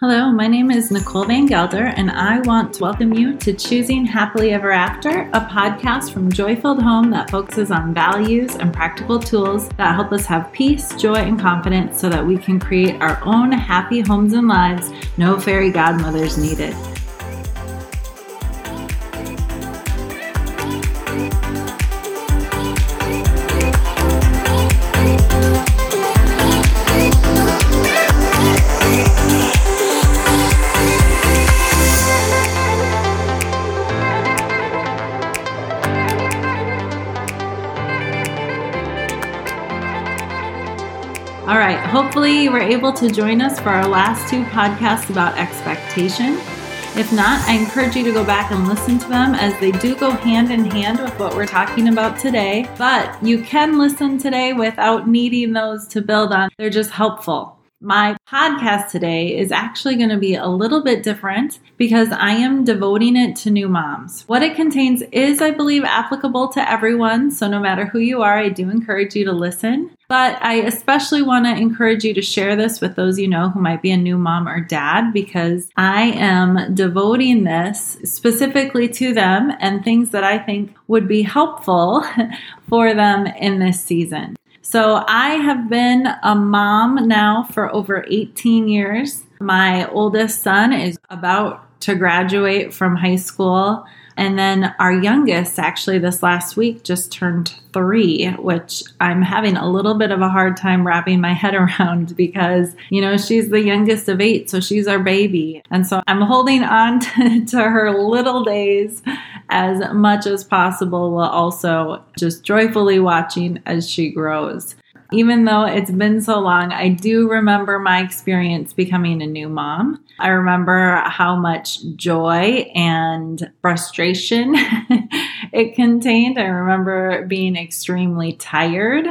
Hello, my name is Nicole Van Gelder, and I want to welcome you to Choosing Happily Ever After, a podcast from Joy Filled Home that focuses on values and practical tools that help us have peace, joy, and confidence so that we can create our own happy homes and lives. No fairy godmothers needed. All right, hopefully you were able to join us for our last two podcasts about expectation. If not, I encourage you to go back and listen to them as they do go hand in hand with what we're talking about today. But you can listen today without needing those to build on, they're just helpful. My podcast today is actually going to be a little bit different because I am devoting it to new moms. What it contains is, I believe, applicable to everyone. So, no matter who you are, I do encourage you to listen. But I especially want to encourage you to share this with those you know who might be a new mom or dad because I am devoting this specifically to them and things that I think would be helpful for them in this season. So I have been a mom now for over 18 years. My oldest son is about to graduate from high school. And then our youngest, actually, this last week just turned three, which I'm having a little bit of a hard time wrapping my head around because, you know, she's the youngest of eight, so she's our baby. And so I'm holding on to, to her little days as much as possible while also just joyfully watching as she grows. Even though it's been so long, I do remember my experience becoming a new mom. I remember how much joy and frustration it contained. I remember being extremely tired.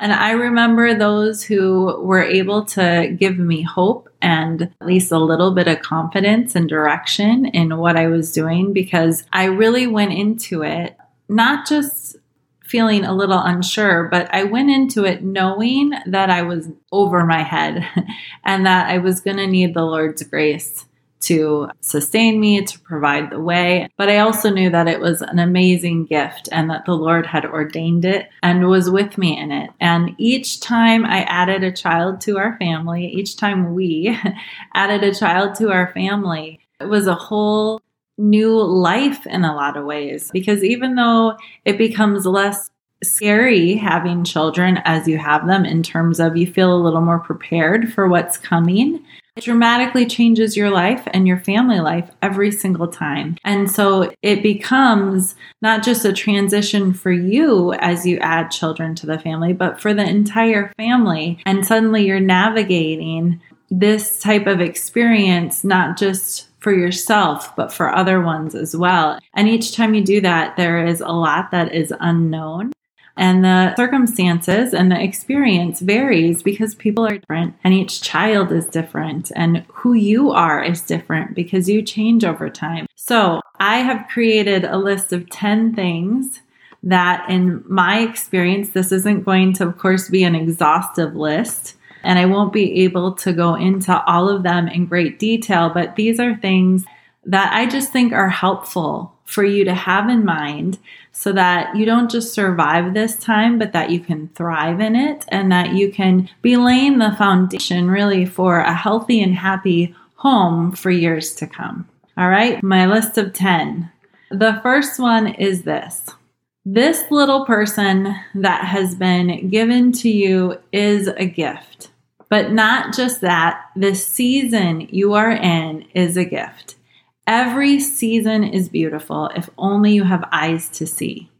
And I remember those who were able to give me hope and at least a little bit of confidence and direction in what I was doing because I really went into it not just feeling a little unsure, but I went into it knowing that I was over my head and that I was going to need the Lord's grace to sustain me, to provide the way. But I also knew that it was an amazing gift and that the Lord had ordained it and was with me in it. And each time I added a child to our family, each time we added a child to our family, it was a whole new life in a lot of ways because even though it becomes less scary having children as you have them in terms of you feel a little more prepared for what's coming. It dramatically changes your life and your family life every single time. And so it becomes not just a transition for you as you add children to the family, but for the entire family. And suddenly you're navigating this type of experience, not just for yourself, but for other ones as well. And each time you do that, there is a lot that is unknown. And the circumstances and the experience varies because people are different and each child is different and who you are is different because you change over time. So I have created a list of 10 things that in my experience, this isn't going to, of course, be an exhaustive list and I won't be able to go into all of them in great detail, but these are things that I just think are helpful for you to have in mind so that you don't just survive this time, but that you can thrive in it and that you can be laying the foundation really for a healthy and happy home for years to come. All right, my list of 10. The first one is this. This little person that has been given to you is a gift. But not just that, the season you are in is a gift. Every season is beautiful if only you have eyes to see.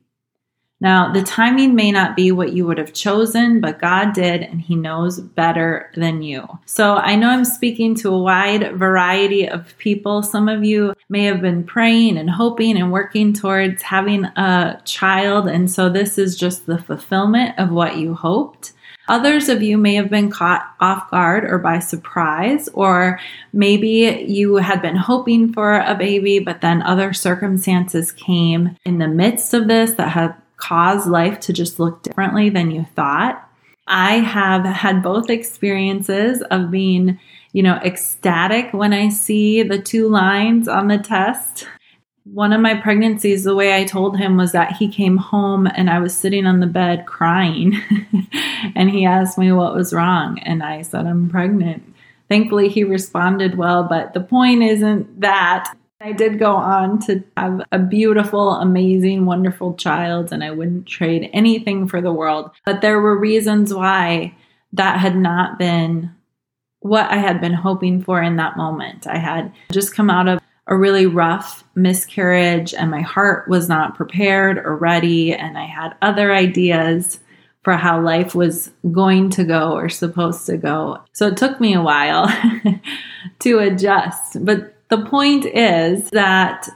Now, the timing may not be what you would have chosen, but God did, and He knows better than you. So I know I'm speaking to a wide variety of people. Some of you may have been praying and hoping and working towards having a child, and so this is just the fulfillment of what you hoped. Others of you may have been caught off guard or by surprise, or maybe you had been hoping for a baby, but then other circumstances came in the midst of this that had caused life to just look differently than you thought. I have had both experiences of being you know, ecstatic when I see the two lines on the test. One of my pregnancies, the way I told him was that he came home and I was sitting on the bed crying. and he asked me what was wrong. And I said, I'm pregnant. Thankfully, he responded well, but the point isn't that. I did go on to have a beautiful, amazing, wonderful child, and I wouldn't trade anything for the world. But there were reasons why that had not been what I had been hoping for in that moment. I had just come out of a really rough miscarriage, and my heart was not prepared or ready, and I had other ideas for how life was going to go or supposed to go. So it took me a while to adjust. But the point is that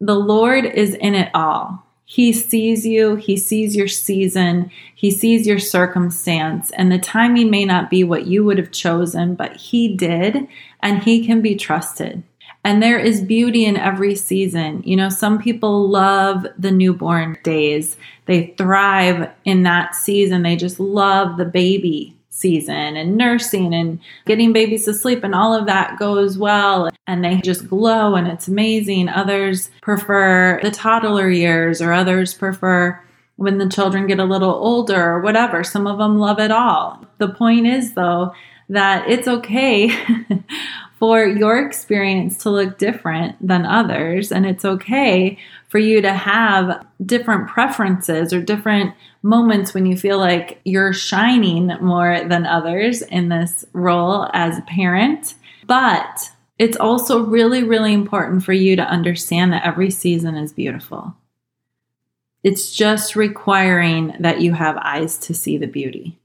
the Lord is in it all. He sees you, He sees your season, He sees your circumstance, and the timing may not be what you would have chosen, but He did, and He can be trusted. And there is beauty in every season. You know, some people love the newborn days, they thrive in that season. They just love the baby season and nursing and getting babies to sleep and all of that goes well and they just glow and it's amazing. Others prefer the toddler years or others prefer when the children get a little older or whatever. Some of them love it all. The point is though that it's okay for your experience to look different than others. And it's okay for you to have different preferences or different moments when you feel like you're shining more than others in this role as a parent. But it's also really, really important for you to understand that every season is beautiful. It's just requiring that you have eyes to see the beauty.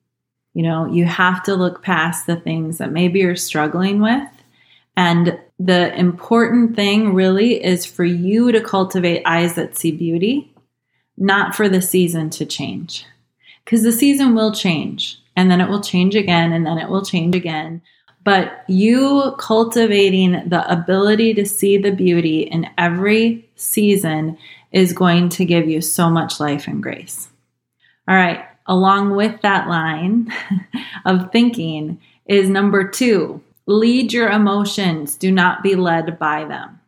You know, you have to look past the things that maybe you're struggling with and the important thing really is for you to cultivate eyes that see beauty, not for the season to change. Because the season will change and then it will change again and then it will change again. But you cultivating the ability to see the beauty in every season is going to give you so much life and grace. All right, along with that line of thinking is number two Lead your emotions, do not be led by them.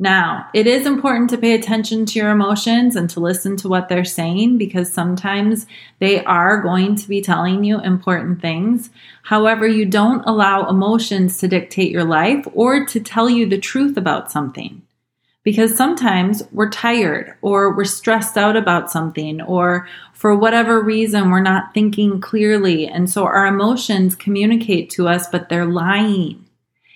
Now, it is important to pay attention to your emotions and to listen to what they're saying because sometimes they are going to be telling you important things. However, you don't allow emotions to dictate your life or to tell you the truth about something because sometimes we're tired or we're stressed out about something or for whatever reason we're not thinking clearly. And so our emotions communicate to us but they're lying.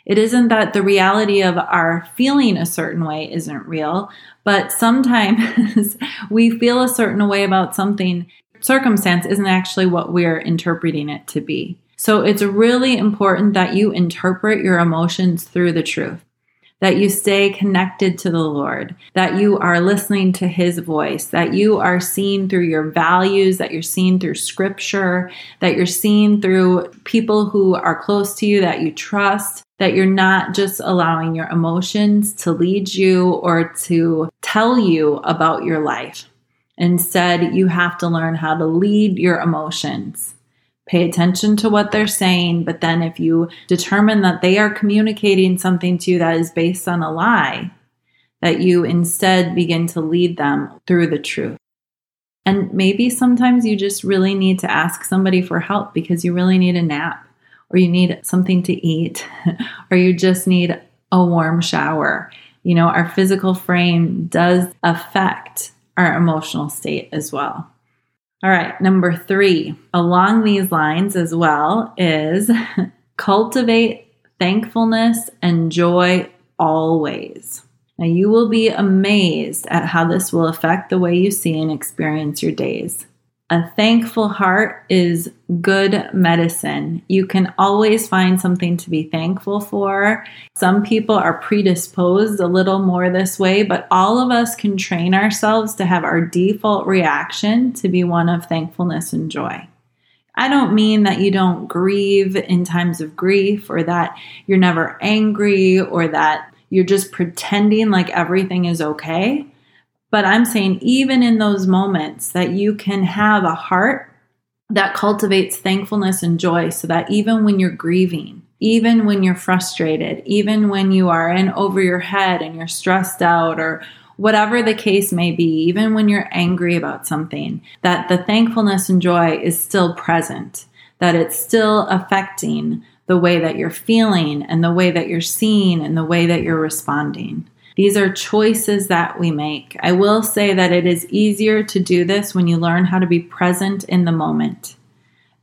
It isn't that the reality of our feeling a certain way isn't real but sometimes we feel a certain way about something. Circumstance isn't actually what we're interpreting it to be. So it's really important that you interpret your emotions through the truth that you stay connected to the Lord, that you are listening to His voice, that you are seen through your values, that you're seen through scripture, that you're seen through people who are close to you, that you trust, that you're not just allowing your emotions to lead you or to tell you about your life. Instead, you have to learn how to lead your emotions pay attention to what they're saying. But then if you determine that they are communicating something to you that is based on a lie, that you instead begin to lead them through the truth. And maybe sometimes you just really need to ask somebody for help because you really need a nap or you need something to eat or you just need a warm shower. You know, our physical frame does affect our emotional state as well. All right, number three, along these lines as well, is cultivate thankfulness and joy always. Now, you will be amazed at how this will affect the way you see and experience your days. A thankful heart is good medicine. You can always find something to be thankful for. Some people are predisposed a little more this way, but all of us can train ourselves to have our default reaction to be one of thankfulness and joy. I don't mean that you don't grieve in times of grief or that you're never angry or that you're just pretending like everything is okay. But I'm saying, even in those moments, that you can have a heart that cultivates thankfulness and joy so that even when you're grieving, even when you're frustrated, even when you are in over your head and you're stressed out or whatever the case may be, even when you're angry about something, that the thankfulness and joy is still present, that it's still affecting the way that you're feeling and the way that you're seeing and the way that you're responding. These are choices that we make. I will say that it is easier to do this when you learn how to be present in the moment.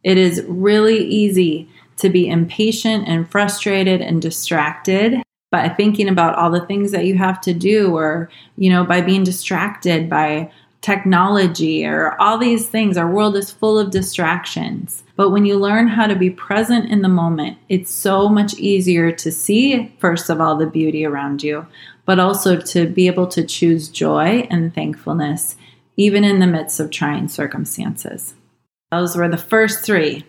It is really easy to be impatient and frustrated and distracted by thinking about all the things that you have to do or, you know, by being distracted by technology or all these things. Our world is full of distractions. But when you learn how to be present in the moment, it's so much easier to see, first of all, the beauty around you, but also to be able to choose joy and thankfulness, even in the midst of trying circumstances. Those were the first three.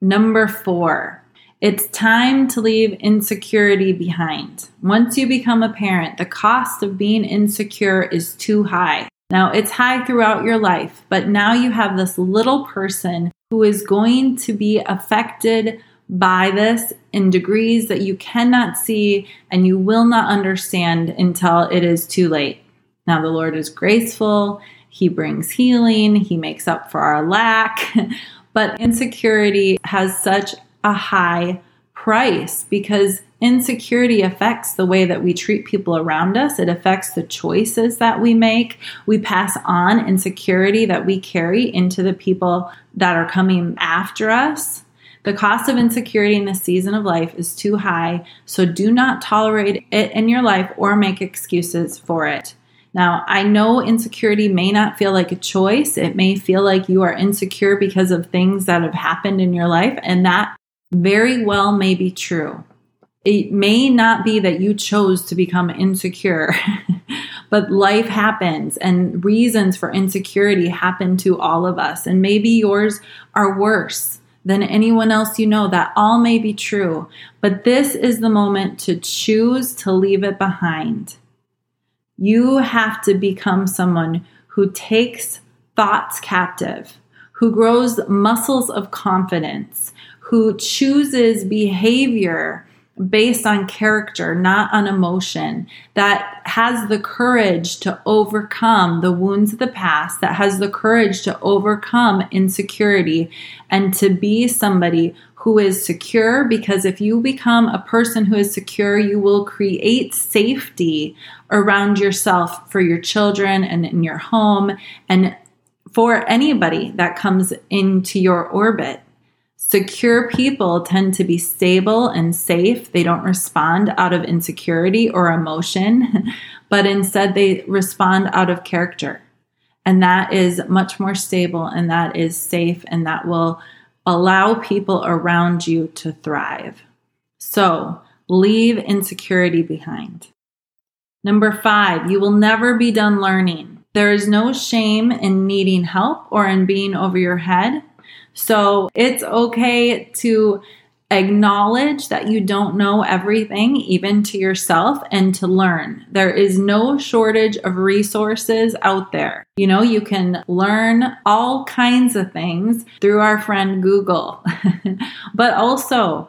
Number four, it's time to leave insecurity behind. Once you become a parent, the cost of being insecure is too high. Now, it's high throughout your life, but now you have this little person who is going to be affected by this in degrees that you cannot see and you will not understand until it is too late. Now, the Lord is graceful, He brings healing, He makes up for our lack, but insecurity has such a high price because insecurity affects the way that we treat people around us. It affects the choices that we make. We pass on insecurity that we carry into the people that are coming after us. The cost of insecurity in this season of life is too high, so do not tolerate it in your life or make excuses for it. Now, I know insecurity may not feel like a choice. It may feel like you are insecure because of things that have happened in your life, and that very well may be true. It may not be that you chose to become insecure, but life happens and reasons for insecurity happen to all of us. And maybe yours are worse than anyone else you know. That all may be true. But this is the moment to choose to leave it behind. You have to become someone who takes thoughts captive, who grows muscles of confidence, who chooses behavior based on character, not on emotion, that has the courage to overcome the wounds of the past, that has the courage to overcome insecurity, and to be somebody who is secure. Because if you become a person who is secure, you will create safety around yourself for your children and in your home and for anybody that comes into your orbit. Secure people tend to be stable and safe. They don't respond out of insecurity or emotion, but instead they respond out of character. And that is much more stable and that is safe and that will allow people around you to thrive. So leave insecurity behind. Number five, you will never be done learning. There is no shame in needing help or in being over your head. So it's okay to acknowledge that you don't know everything, even to yourself, and to learn. There is no shortage of resources out there. You know, you can learn all kinds of things through our friend Google, but also,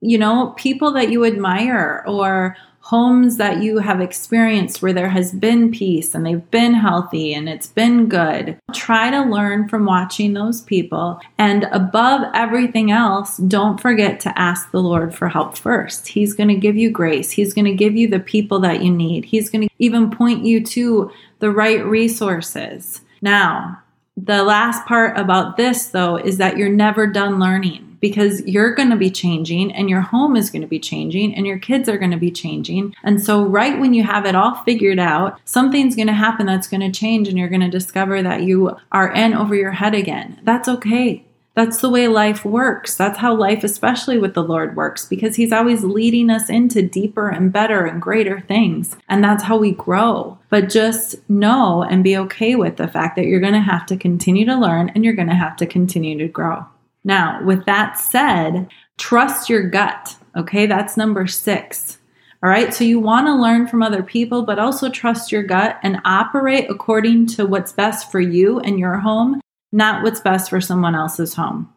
you know, people that you admire or homes that you have experienced where there has been peace and they've been healthy and it's been good. Try to learn from watching those people. And above everything else, don't forget to ask the Lord for help first. He's going to give you grace, He's going to give you the people that you need, He's going to even point you to the right resources. Now, the last part about this, though, is that you're never done learning because you're going to be changing and your home is going to be changing and your kids are going to be changing. And so, right when you have it all figured out, something's going to happen that's going to change and you're going to discover that you are in over your head again. That's okay. That's the way life works. That's how life, especially with the Lord, works because He's always leading us into deeper and better and greater things. And that's how we grow. But just know and be okay with the fact that you're going to have to continue to learn and you're going to have to continue to grow. Now, with that said, trust your gut. Okay, that's number six. All right, so you want to learn from other people, but also trust your gut and operate according to what's best for you and your home, not what's best for someone else's home.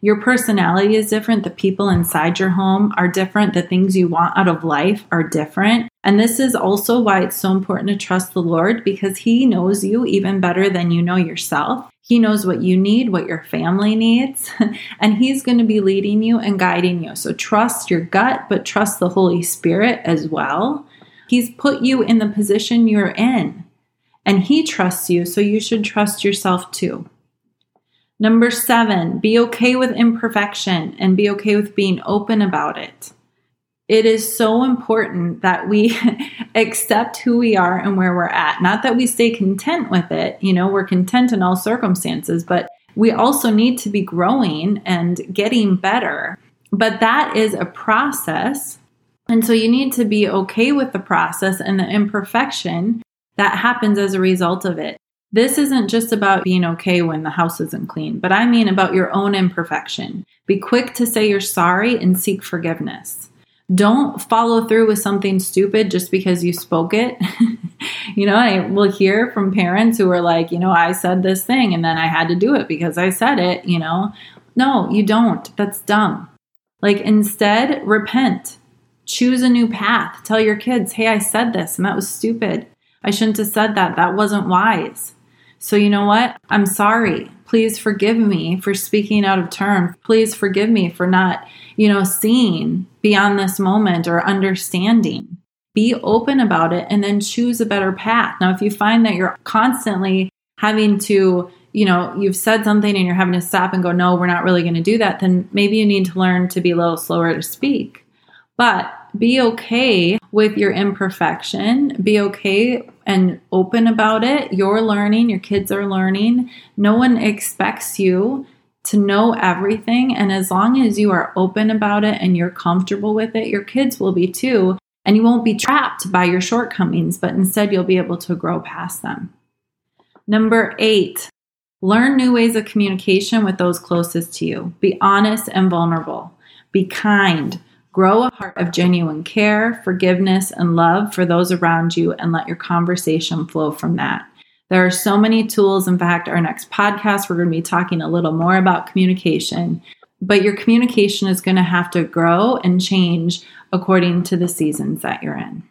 Your personality is different. The people inside your home are different. The things you want out of life are different. And this is also why it's so important to trust the Lord because He knows you even better than you know yourself. He knows what you need, what your family needs, and He's going to be leading you and guiding you. So trust your gut, but trust the Holy Spirit as well. He's put you in the position you're in, and He trusts you, so you should trust yourself too. Number seven, be okay with imperfection and be okay with being open about it. It is so important that we accept who we are and where we're at. Not that we stay content with it, you know, we're content in all circumstances, but we also need to be growing and getting better. But that is a process. And so you need to be okay with the process and the imperfection that happens as a result of it. This isn't just about being okay when the house isn't clean, but I mean about your own imperfection. Be quick to say you're sorry and seek forgiveness. Don't follow through with something stupid just because you spoke it. you know, I will hear from parents who are like, you know, I said this thing and then I had to do it because I said it, you know. No, you don't. That's dumb. Like, instead, repent. Choose a new path. Tell your kids, hey, I said this and that was stupid. I shouldn't have said that. That wasn't wise. So, you know what? I'm sorry. Please forgive me for speaking out of turn. Please forgive me for not, you know, seeing beyond this moment or understanding. Be open about it and then choose a better path. Now, if you find that you're constantly having to, you know, you've said something and you're having to stop and go, no, we're not really going to do that, then maybe you need to learn to be a little slower to speak. But be okay with your imperfection. Be okay and open about it. You're learning, your kids are learning. No one expects you to know everything. And as long as you are open about it and you're comfortable with it, your kids will be too. And you won't be trapped by your shortcomings, but instead you'll be able to grow past them. Number eight, learn new ways of communication with those closest to you. Be honest and vulnerable. Be kind. Grow a heart of genuine care, forgiveness, and love for those around you, and let your conversation flow from that. There are so many tools. In fact, our next podcast, we're going to be talking a little more about communication, but your communication is going to have to grow and change according to the seasons that you're in.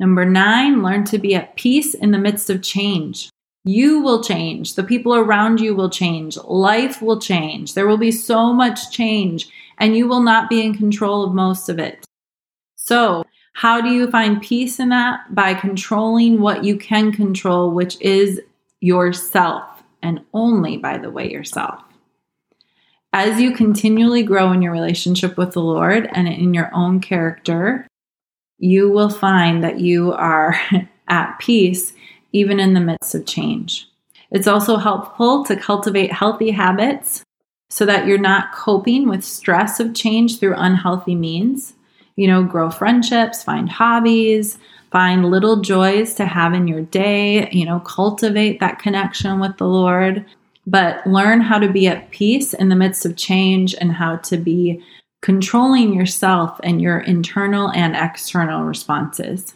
Number nine, learn to be at peace in the midst of change. You will change. The people around you will change. Life will change. There will be so much change and you will not be in control of most of it. So, how do you find peace in that? By controlling what you can control, which is yourself, and only, by the way, yourself. As you continually grow in your relationship with the Lord and in your own character, you will find that you are at peace even in the midst of change. It's also helpful to cultivate healthy habits so that you're not coping with stress of change through unhealthy means. You know, grow friendships, find hobbies, find little joys to have in your day, you know, cultivate that connection with the Lord, but learn how to be at peace in the midst of change and how to be controlling yourself and your internal and external responses.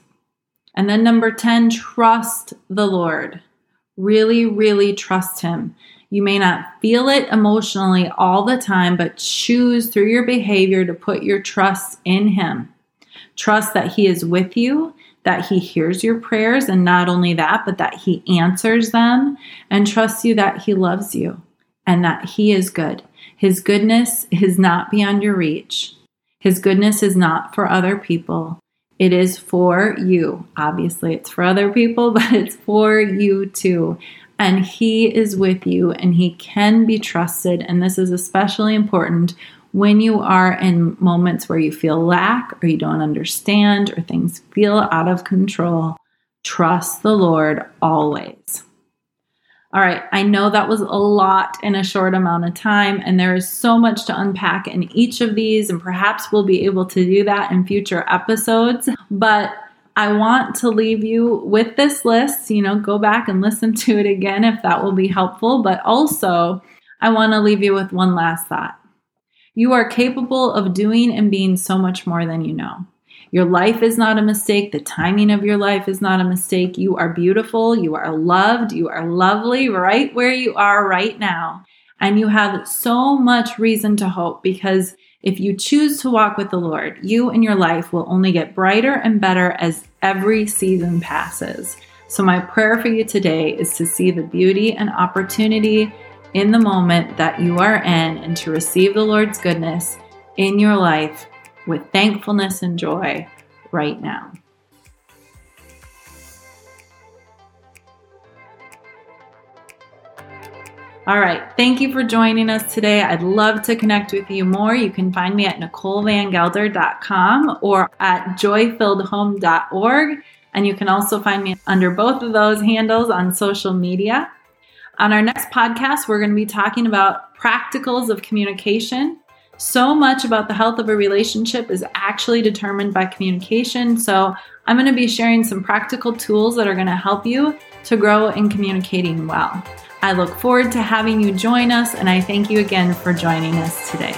And then number 10, trust the Lord. Really, really trust Him. You may not feel it emotionally all the time, but choose through your behavior to put your trust in Him. Trust that He is with you, that He hears your prayers, and not only that, but that He answers them, and trust you that He loves you and that He is good. His goodness is not beyond your reach. His goodness is not for other people. It is for you. Obviously, it's for other people, but it's for you too and He is with you and He can be trusted. And this is especially important when you are in moments where you feel lack or you don't understand or things feel out of control. Trust the Lord always. All right, I know that was a lot in a short amount of time, and there is so much to unpack in each of these, and perhaps we'll be able to do that in future episodes. But I want to leave you with this list. You know, go back and listen to it again if that will be helpful. But also, I want to leave you with one last thought. You are capable of doing and being so much more than you know. Your life is not a mistake. The timing of your life is not a mistake. You are beautiful. You are loved. You are lovely right where you are right now. And you have so much reason to hope because if you choose to walk with the Lord, you and your life will only get brighter and better as every season passes. So, my prayer for you today is to see the beauty and opportunity in the moment that you are in and to receive the Lord's goodness in your life with thankfulness and joy right now. All right. Thank you for joining us today. I'd love to connect with you more. You can find me at NicoleVanGelder.com or at joyfilledhome.org. And you can also find me under both of those handles on social media. On our next podcast, we're going to be talking about practicals of communication. So much about the health of a relationship is actually determined by communication. So, I'm going to be sharing some practical tools that are going to help you to grow in communicating well. I look forward to having you join us, and I thank you again for joining us today.